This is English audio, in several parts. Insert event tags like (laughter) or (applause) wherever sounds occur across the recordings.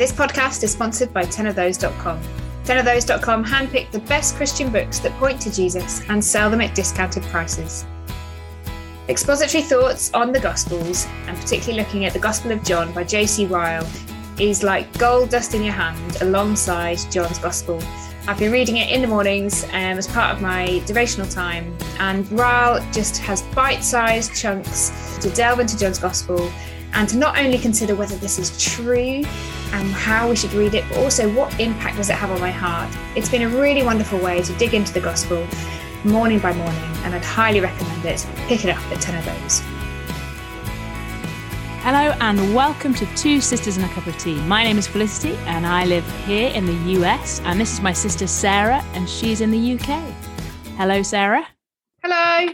This podcast is sponsored by 10ofthose.com. 10ofthose.com handpick the best Christian books that point to Jesus and sell them at discounted prices. Expository thoughts on the Gospels, and particularly looking at the Gospel of John by J.C. Ryle, is like gold dust in your hand alongside John's Gospel. I've been reading it in the mornings um, as part of my devotional time, and Ryle just has bite sized chunks to delve into John's Gospel and to not only consider whether this is true and how we should read it, but also what impact does it have on my heart. It's been a really wonderful way to dig into the Gospel morning by morning, and I'd highly recommend it. Pick it up at 10 of those. Hello and welcome to Two Sisters and a Cup of Tea. My name is Felicity and I live here in the US, and this is my sister Sarah, and she's in the UK. Hello, Sarah. Hello.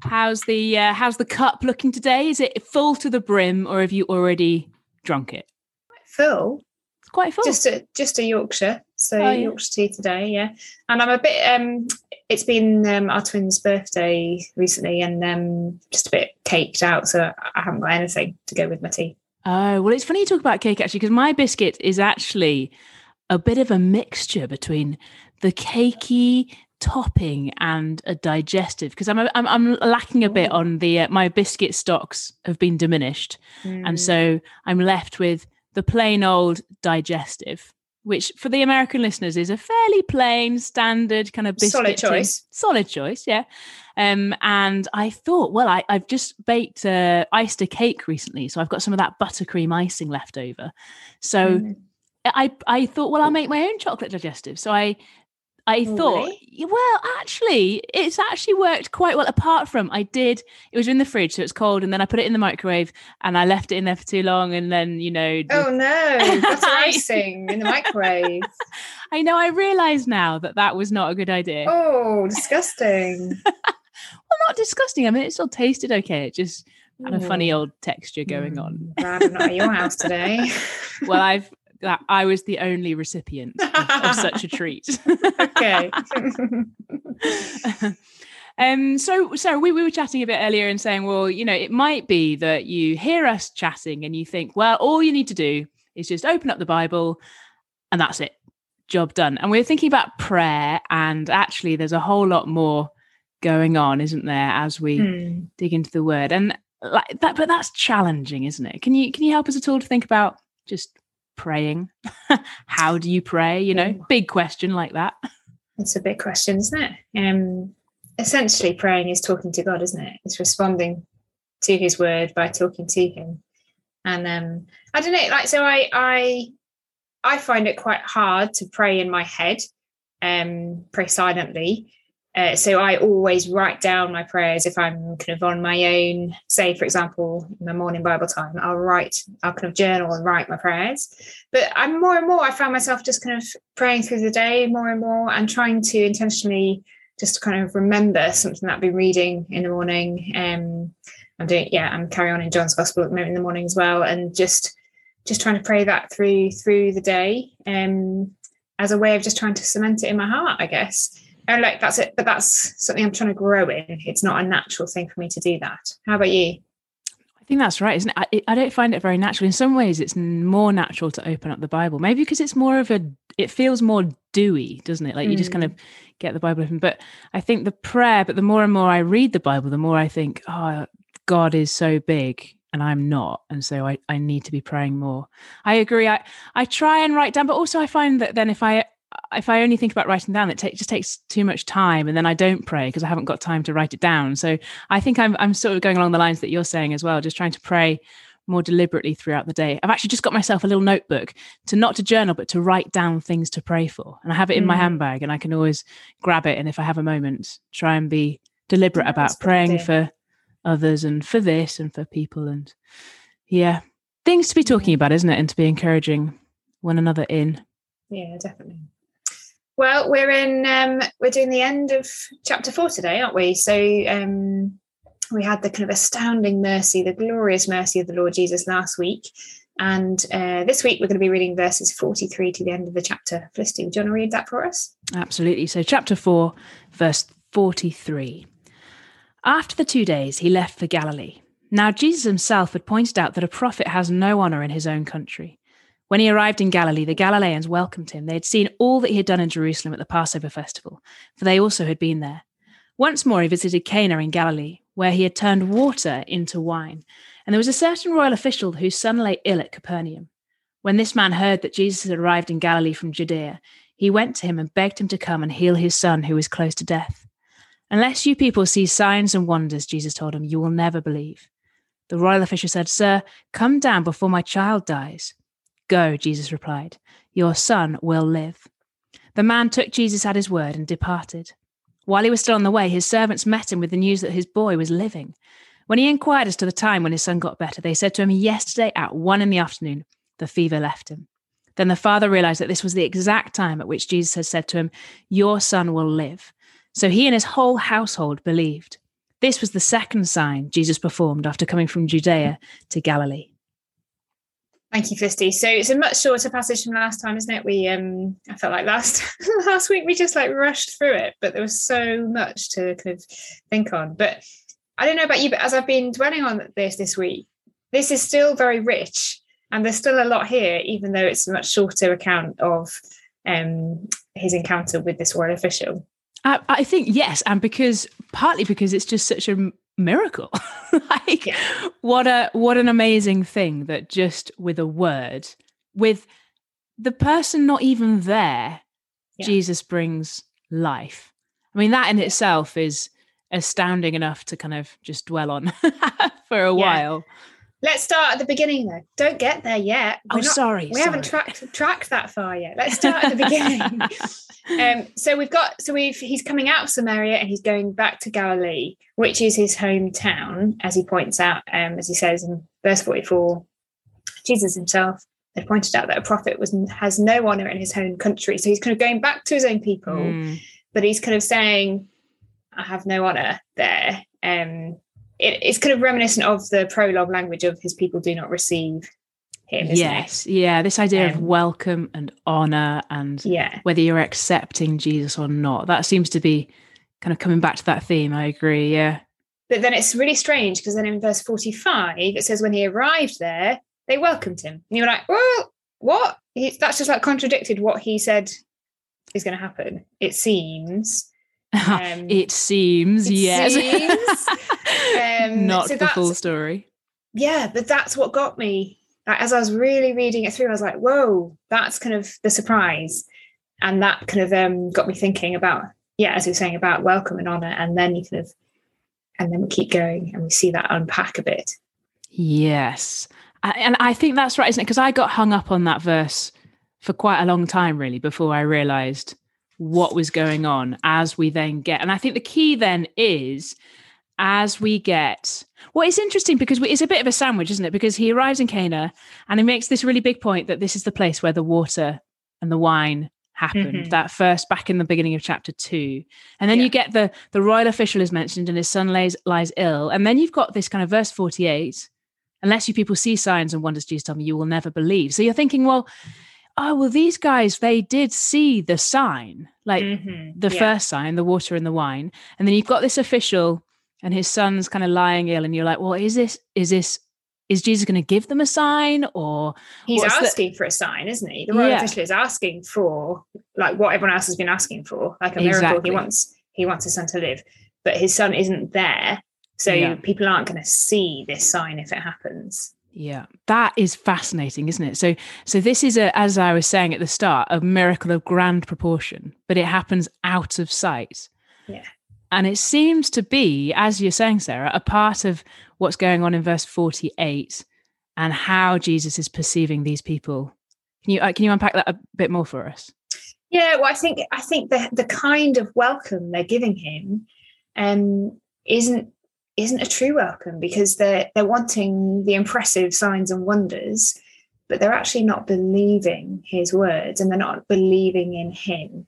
How's the uh, how's the cup looking today? Is it full to the brim, or have you already drunk it? Full. It's quite full. Just a just a Yorkshire. So Oh, yeah. Yorkshire tea today, yeah. And I'm a bit um it's been um, our twins' birthday recently and um just a bit caked out, so I haven't got anything to go with my tea. Oh, well, it's funny you talk about cake actually, because my biscuit is actually a bit of a mixture between the cakey topping and a digestive. Because I'm, I'm I'm lacking a bit Oh. on the uh, my biscuit stocks have been diminished, Mm. and so I'm left with the plain old digestive. Which for the American listeners is a fairly plain, standard kind of biscuit. Solid choice. Solid choice, yeah. Um, and I thought, well, I, I've just baked uh, iced a cake recently, so I've got some of that buttercream icing left over. So Mm. I I thought, well, I'll make my own chocolate digestive. So I I Oh, thought, really? well, actually, it's actually worked quite well. Apart from I did, it was in the fridge, so it's cold, and then I put it in the microwave, and I left it in there for too long, and then you know, Oh no, (laughs) butter icing in the microwave. (laughs) I know I realise now that that was not a good idea. Oh, disgusting. (laughs) Well, not disgusting. I mean, it still tasted okay. It just had a funny Mm. old texture going on. Glad I'm not at your house today. Well, I've that I was the only recipient of, of such a (laughs) treat. okay. (laughs) um so so we, we were chatting a bit earlier and saying well you know it might be that you hear us chatting and you think well all you need to do is just open up the bible and that's it job done and we are thinking about prayer and actually there's a whole lot more going on isn't there as we Hmm. dig into the word and like that but that's challenging isn't it can you can you help us at all to think about just praying (laughs) how do you pray you know big question like that It's a big question, isn't it? Um, essentially, praying is talking to God, isn't it? It's responding to His word by talking to Him. And um, I don't know, like so, I I I find it quite hard to pray in my head, um, pray silently. Uh, so I always write down my prayers if I'm kind of on my own. Say, for example, in my morning Bible time, I'll write, I'll kind of journal and write my prayers but I'm more and more I found myself just kind of praying through the day more and more and trying to intentionally just kind of remember something that I've been reading in the morning. Um I'm doing yeah, I'm carrying on in John's Gospel at the moment in the morning as well and just just trying to pray that through through the day um as a way of just trying to cement it in my heart, I guess. And like that's it, but that's something I'm trying to grow in. It's not a natural thing for me to do that. How about you? I think that's right, isn't it? I, I don't find it very natural. In some ways, it's more natural to open up the Bible. Maybe because it's more of a, it feels more dewy, doesn't it? Like you just kind of hmm. get the Bible open. But I think the prayer, but the more and more I read the Bible, the more I think, oh, God is so big and I'm not. And so I, I need to be praying more. I agree. I, I try and write down, but also I find that then if I, if I only think about writing down, it ta- just takes too much time, and then I don't pray because I haven't got time to write it down. So I think I'm I'm sort of going along the lines that you're saying as well, just trying to pray more deliberately throughout the day. I've actually just got myself a little notebook to not to journal, but to write down things to pray for, and I have it in my Mm. handbag, and I can always grab it, and if I have a moment, try and be deliberate that's about praying for others and for this and for people, and yeah, things to be talking about, isn't it, and to be encouraging one another in. Yeah, definitely. Well, we're in um we're doing the end of chapter four today, aren't we? So um we had the kind of astounding mercy, the glorious mercy of the Lord Jesus last week. And uh, this week we're going to be reading verses 43 to the end of the chapter. Felicity, do you want to read that for us? Absolutely. So, chapter 4, verse 43. After the two days, he left for Galilee. Now, Jesus himself had pointed out that a prophet has no honor in his own country. When he arrived in Galilee, the Galileans welcomed him. They had seen all that he had done in Jerusalem at the Passover festival, for they also had been there. Once more, he visited Cana in Galilee, where he had turned water into wine. And there was a certain royal official whose son lay ill at Capernaum. When this man heard that Jesus had arrived in Galilee from Judea, he went to him and begged him to come and heal his son who was close to death. Unless you people see signs and wonders, Jesus told him, you will never believe. The royal official said, Sir, come down before my child dies. Go, Jesus replied, your son will live. The man took Jesus at his word and departed. While he was still on the way, his servants met him with the news that his boy was living. When he inquired as to the time when his son got better, they said to him, Yesterday at one in the afternoon, the fever left him. Then the father realized that this was the exact time at which Jesus had said to him, Your son will live. So he and his whole household believed. This was the second sign Jesus performed after coming from Judea to Galilee. Thank you, Fisty. So it's a much shorter passage from last time, isn't it? We um I felt like last (laughs) last week we just like rushed through it, but there was so much to kind of think on. But I don't know about you, but as I've been dwelling on this this week, this is still very rich and there's still a lot here, even though it's a much shorter account of um his encounter with this royal official. I, I think yes, and because partly because it's just such a miracle. (laughs) like yeah. what a what an amazing thing that just with a word, with the person not even there, yeah. Jesus brings life. I mean, that in itself is astounding enough to kind of just dwell on (laughs) for a yeah. while. Let's start at the beginning though. Don't get there yet. We're oh, not, sorry. We sorry. haven't tracked tracked that far yet. Let's start at the beginning. (laughs) um, so we've got so we've he's coming out of Samaria and he's going back to Galilee, which is his hometown, as he points out, um, as he says in verse 44. Jesus himself had pointed out that a prophet was has no honor in his own country. So he's kind of going back to his own people, mm. but he's kind of saying, I have no honor there. Um, it, it's kind of reminiscent of the prologue language of his people do not receive him. yes, it? yeah. This idea um, of welcome and honor and yeah. whether you're accepting Jesus or not. That seems to be kind of coming back to that theme. I agree. Yeah. But then it's really strange because then in verse 45, it says when he arrived there, they welcomed him. And you were like, well, what? He, that's just like contradicted what he said is going to happen. It seems. (laughs) Um, it seems, it yes. (laughs) Seems. Um, Not so the full story. Yeah, but that's what got me. Like, as I was really reading it through, I was like, "Whoa, that's kind of the surprise," and that kind of um, got me thinking about, yeah, as you were saying about welcome and honor, and then you kind of, and then we keep going and we see that unpack a bit. Yes, and I think that's right, isn't it? Because I got hung up on that verse for quite a long time, really, before I realised what was going on as we then get. And I think the key then is as we get well it's interesting because it's a bit of a sandwich isn't it because he arrives in cana and he makes this really big point that this is the place where the water and the wine happened mm-hmm. that first back in the beginning of chapter two and then yeah. you get the the royal official is mentioned and his son lays lies ill and then you've got this kind of verse 48 unless you people see signs and wonders jesus tell me you will never believe so you're thinking well oh well these guys they did see the sign like mm-hmm. the yeah. first sign the water and the wine and then you've got this official and his son's kind of lying ill and you're like well is this is this is jesus going to give them a sign or he's asking the... for a sign isn't he the royal yeah. official is asking for like what everyone else has been asking for like a miracle exactly. he wants he wants his son to live but his son isn't there so yeah. people aren't going to see this sign if it happens yeah, that is fascinating, isn't it? So, so this is a, as I was saying at the start, a miracle of grand proportion, but it happens out of sight. Yeah, and it seems to be, as you're saying, Sarah, a part of what's going on in verse forty-eight and how Jesus is perceiving these people. Can you uh, can you unpack that a bit more for us? Yeah, well, I think I think the the kind of welcome they're giving him um, isn't isn't a true welcome because they're they're wanting the impressive signs and wonders but they're actually not believing his words and they're not believing in him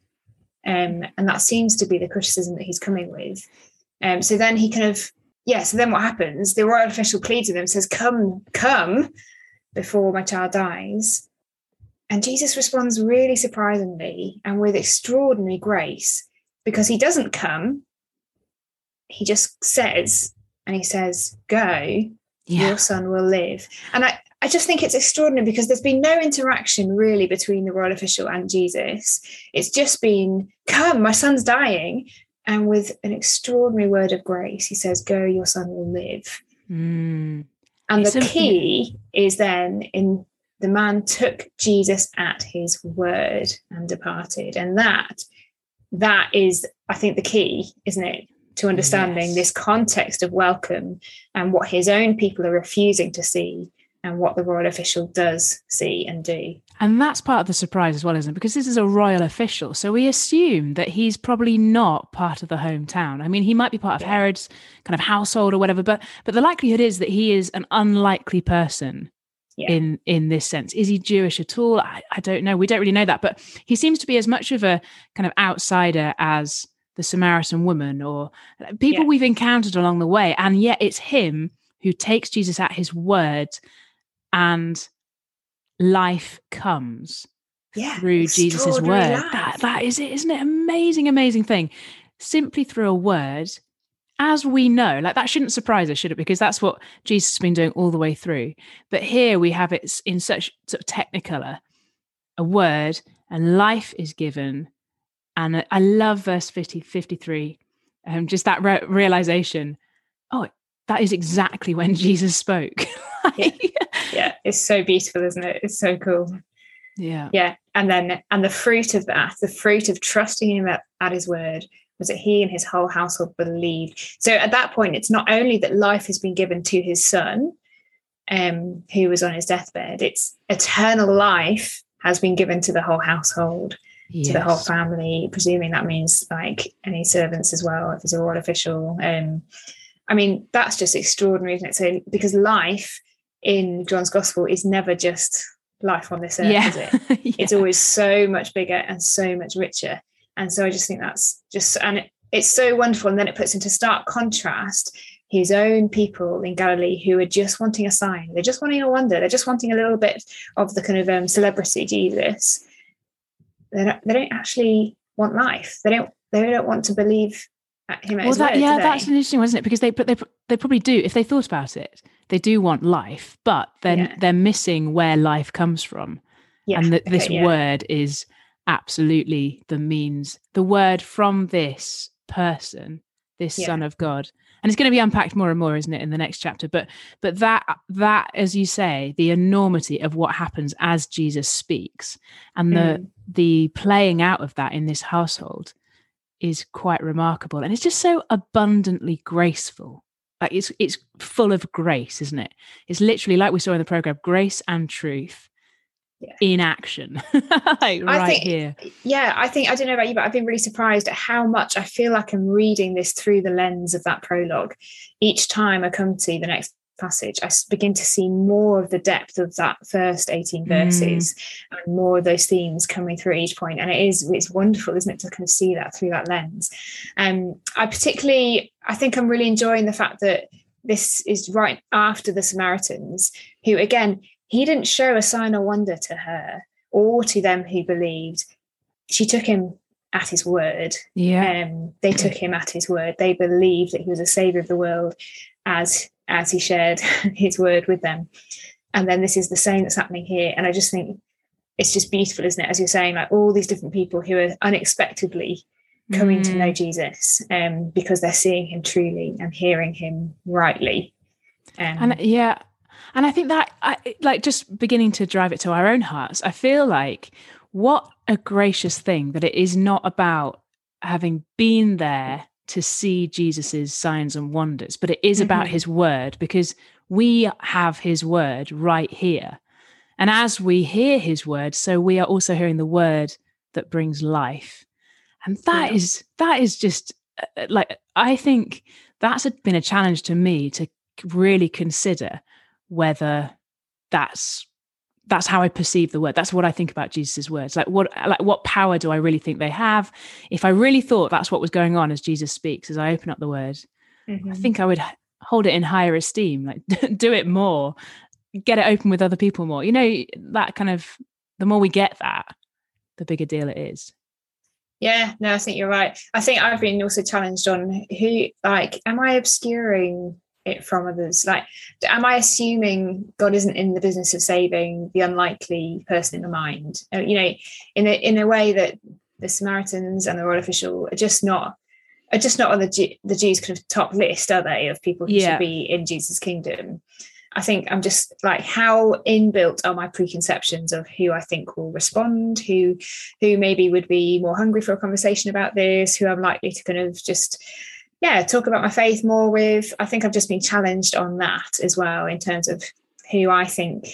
um, and that seems to be the criticism that he's coming with um, so then he kind of yeah so then what happens the royal official pleads with him says come come before my child dies and jesus responds really surprisingly and with extraordinary grace because he doesn't come he just says and he says, "Go, yeah. your son will live." And I, I just think it's extraordinary because there's been no interaction really between the royal official and Jesus. It's just been, come, my son's dying. And with an extraordinary word of grace, he says, go, your son will live. Mm. And It's the key is then in the man took Jesus at his word and departed. And that, that is, I think, the key, isn't it? To understanding Yes. this context of welcome and what his own people are refusing to see and what the royal official does see and do. And that's part of the surprise as well, isn't it? Because this is a royal official. So we assume that he's probably not part of the hometown. I mean, he might be part of Yeah. Herod's kind of household or whatever, but but the likelihood is that he is an unlikely person Yeah. in in this sense. Is he Jewish at all? I, I don't know. We don't really know that. But he seems to be as much of a kind of outsider as the Samaritan woman or uh, people Yeah. we've encountered along the way. And yet it's him who takes Jesus at his word and life comes Yeah. through Jesus' word. life. That, that is it, isn't it? Amazing, amazing thing. Simply through a word, as we know, like that shouldn't surprise us, should it? Because that's what Jesus has been doing all the way through. But here we have it in such sort of technicolor, a word, and life is given. And I- I love verse 50, 53, um, just that re- realization. Oh, that is exactly when Jesus spoke. (laughs) Like, yeah, it's so beautiful, isn't it? It's so cool. yeah. Yeah. And then, and the fruit of that, the fruit of trusting him at, at his word, was that he and his whole household believed. So at that point, it's not only that life has been given to his son, um, who was on his deathbed, it's eternal life has been given to the whole household, to the whole family, presuming that means like any servants as well, if he's a royal official. Um, I mean, that's just extraordinary, isn't it? So because life in John's gospel is never just life on this earth, yeah. is it? (laughs) Yeah. it's always so much bigger and so much richer and so i just think that's just and it, it's so wonderful and then it puts into stark contrast his own people in galilee who are just wanting a sign they're just wanting a wonder they're just wanting a little bit of the kind of um, celebrity jesus they don't, they don't actually want life they don't they don't want to believe him at well that yeah that's an interesting one isn't it because they they they probably do if they thought about it they do want life but then Yeah. they're missing where life comes from yeah, and that okay, this yeah. word is absolutely the means the word from this person this son of god and it's going to be unpacked more and more isn't it in the next chapter but but that that as you say the enormity of what happens as jesus speaks and the Mm. the playing out of that in this household is quite remarkable and it's just so abundantly graceful like it's it's full of grace isn't it it's literally like we saw in the prologue grace and truth Yeah. in action (laughs) like right think- here yeah, I think I don't know about you, but I've been really surprised at how much I feel like I'm reading this through the lens of that prologue. Each time I come to the next passage, I begin to see more of the depth of that first 18 Mm. verses and more of those themes coming through each point. And it is it's wonderful, isn't it, to kind of see that through that lens. Um, I particularly I think I'm really enjoying the fact that this is right after the Samaritans, who again, he didn't show a sign or wonder to her or to them who believed. She took him at his word. yeah Um, they took him at his word. They believed that he was a savior of the world as as he shared (laughs) his word with them. And then this is the same that's happening here. And I just think it's just beautiful, isn't it? As you're saying, like all these different people who are unexpectedly coming to Mm. know Jesus um, because they're seeing him truly and hearing him rightly. Um, and yeah and i think that I, like just beginning to drive it to our own hearts i feel like what a gracious thing that it is not about having been there to see jesus's signs and wonders but it is about Mhm. his word because we have his word right here and as we hear his word so we are also hearing the word that brings life and that Yeah. is that is just uh, like i think that's a, been a challenge to me to really consider whether that's that's how I perceive the word. That's what I think about Jesus' words. Like what like what power do I really think they have? If I really thought that's what was going on as Jesus speaks, as I open up the word, I mhm. think I would hold it in higher esteem, like (laughs) do it more, get it open with other people more. You know, that kind of the more we get that, the bigger deal it is. Yeah, no, I think you're right. I think I've been also challenged on who, like, am I obscuring it from others. Like am i assuming god isn't in the business of saving the unlikely person in the mind? Uh, you know in a in a way that the samaritans and the royal official are just not are just not on the the jews kind of top list are they of people who yeah. should be in jesus kingdom? I think I'm just like how inbuilt are my preconceptions of who I think will respond, who who maybe would be more hungry for a conversation about this, who I'm likely to kind of just yeah, talk about my faith more with. I think I've just been challenged on that as well in terms of who I think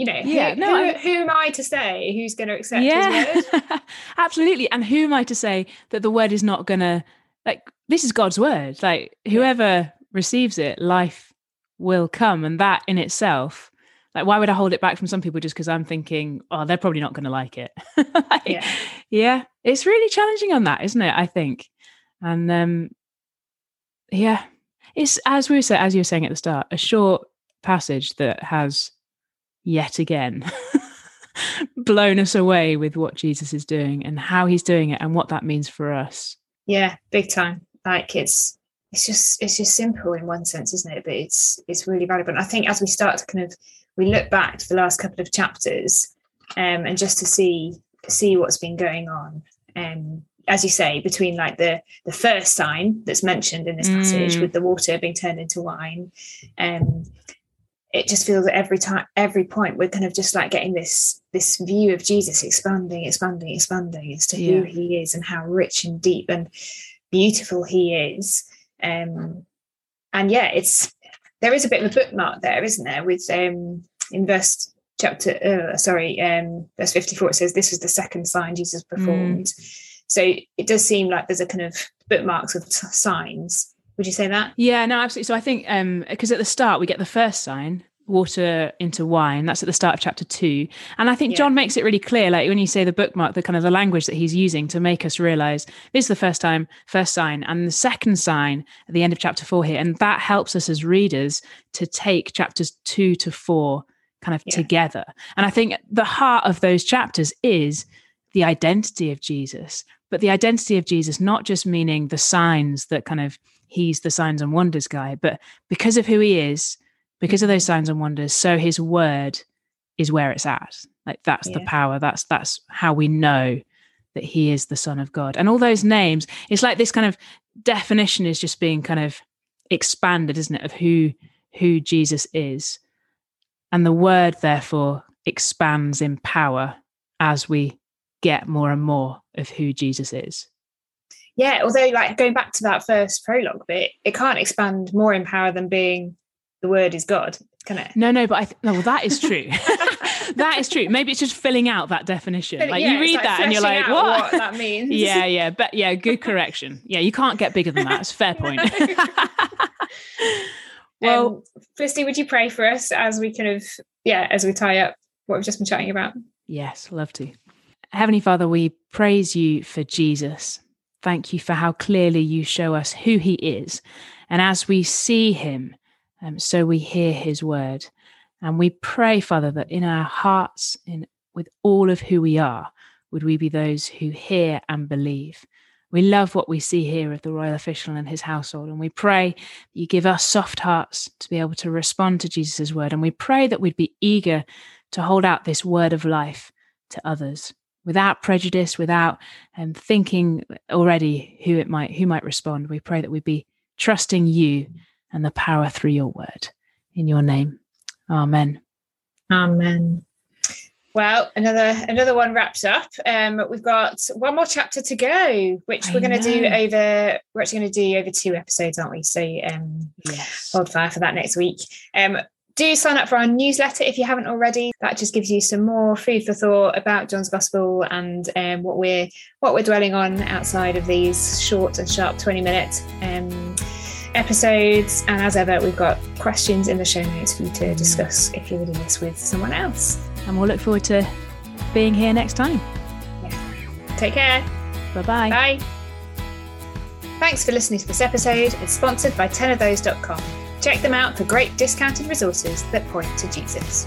you know, yeah, who, no, who, who, am I to say who's going to accept yeah. his word? (laughs) Absolutely. And who am I to say that the word is not going to, like, this is God's word. Like, whoever receives it, life will come. And that in itself, like, why would I hold it back from some people just because I'm thinking, oh, they're probably not going to like it? (laughs) like, yeah. yeah, it's really challenging on that, isn't it? I think. And um, yeah, it's as we said, as you were saying at the start, a short passage that has yet again (laughs) blown us away with what Jesus is doing and how he's doing it and what that means for us. Yeah, big time. Like it's it's just it's just simple in one sense, isn't it? But it's it's really valuable. And I think as we start to kind of we look back to the last couple of chapters um, and just to see see what's been going on. Um, as you say, between like the the first sign that's mentioned in this passage mm. with the water being turned into wine, um, it just feels that every time, every point, we're kind of just like getting this this view of Jesus expanding, expanding, expanding as to yeah. who he is and how rich and deep and beautiful he is. Um, and yeah, it's there is a bit of a bookmark there, isn't there? With um, in verse chapter, uh, sorry, um, verse fifty four, it says, "This is the second sign Jesus performed." Mm so it does seem like there's a kind of bookmarks of t- signs. Would you say that? Yeah, no, absolutely. So I think because um, at the start we get the first sign, water into wine. That's at the start of chapter two. And I think yeah. John makes it really clear, like when you say the bookmark, the kind of the language that he's using to make us realize this is the first time, first sign, and the second sign at the end of chapter four here. And that helps us as readers to take chapters two to four kind of yeah. together. And I think the heart of those chapters is the identity of Jesus, but the identity of Jesus, not just meaning the signs that kind of he's the signs and wonders guy, but because of who he is, because of those signs and wonders, so his word is where it's at. Like that's yeah. the power. That's that's how we know that he is the Son of God. And all those names, it's like this kind of definition is just being kind of expanded, isn't it, of who who Jesus is. And the word therefore expands in power as we get more and more of who Jesus is. Yeah, although like going back to that first prologue bit, it can't expand more in power than being the word is God, can it? No, no, but I th- no, well, that is true. (laughs) that is true. Maybe it's just filling out that definition. Like yeah, you read like that and you're like, what? what? that means? (laughs) yeah, yeah, but yeah, good correction. Yeah, you can't get bigger than that. It's fair (laughs) point. well, um, Felicity, would you pray for us as we kind of yeah, as we tie up what we've just been chatting about? Yes, love to. Heavenly Father, we praise you for Jesus. Thank you for how clearly you show us who he is. And as we see him, um, so we hear his word. And we pray, Father, that in our hearts, in with all of who we are, would we be those who hear and believe. We love what we see here of the royal official and his household. And we pray that you give us soft hearts to be able to respond to Jesus' word. And we pray that we'd be eager to hold out this word of life to others without prejudice, without um, thinking already who it might who might respond. We pray that we be trusting you and the power through your word. In your name, Amen. Amen. Well, another another one wraps up. Um, we've got one more chapter to go, which I we're going to do over. We're actually going to do over two episodes, aren't we? So, um, yes. hold fire for that next week. Um, do sign up for our newsletter if you haven't already. That just gives you some more food for thought about John's Gospel and um, what we're what we're dwelling on outside of these short and sharp twenty minute um, episodes. And as ever, we've got questions in the show notes for you to discuss if you're reading this with someone else. And we'll look forward to being here next time. Yeah. Take care. Bye-bye. Bye. Thanks for listening to this episode. It's sponsored by tenofthose.com. Check them out for great discounted resources that point to Jesus.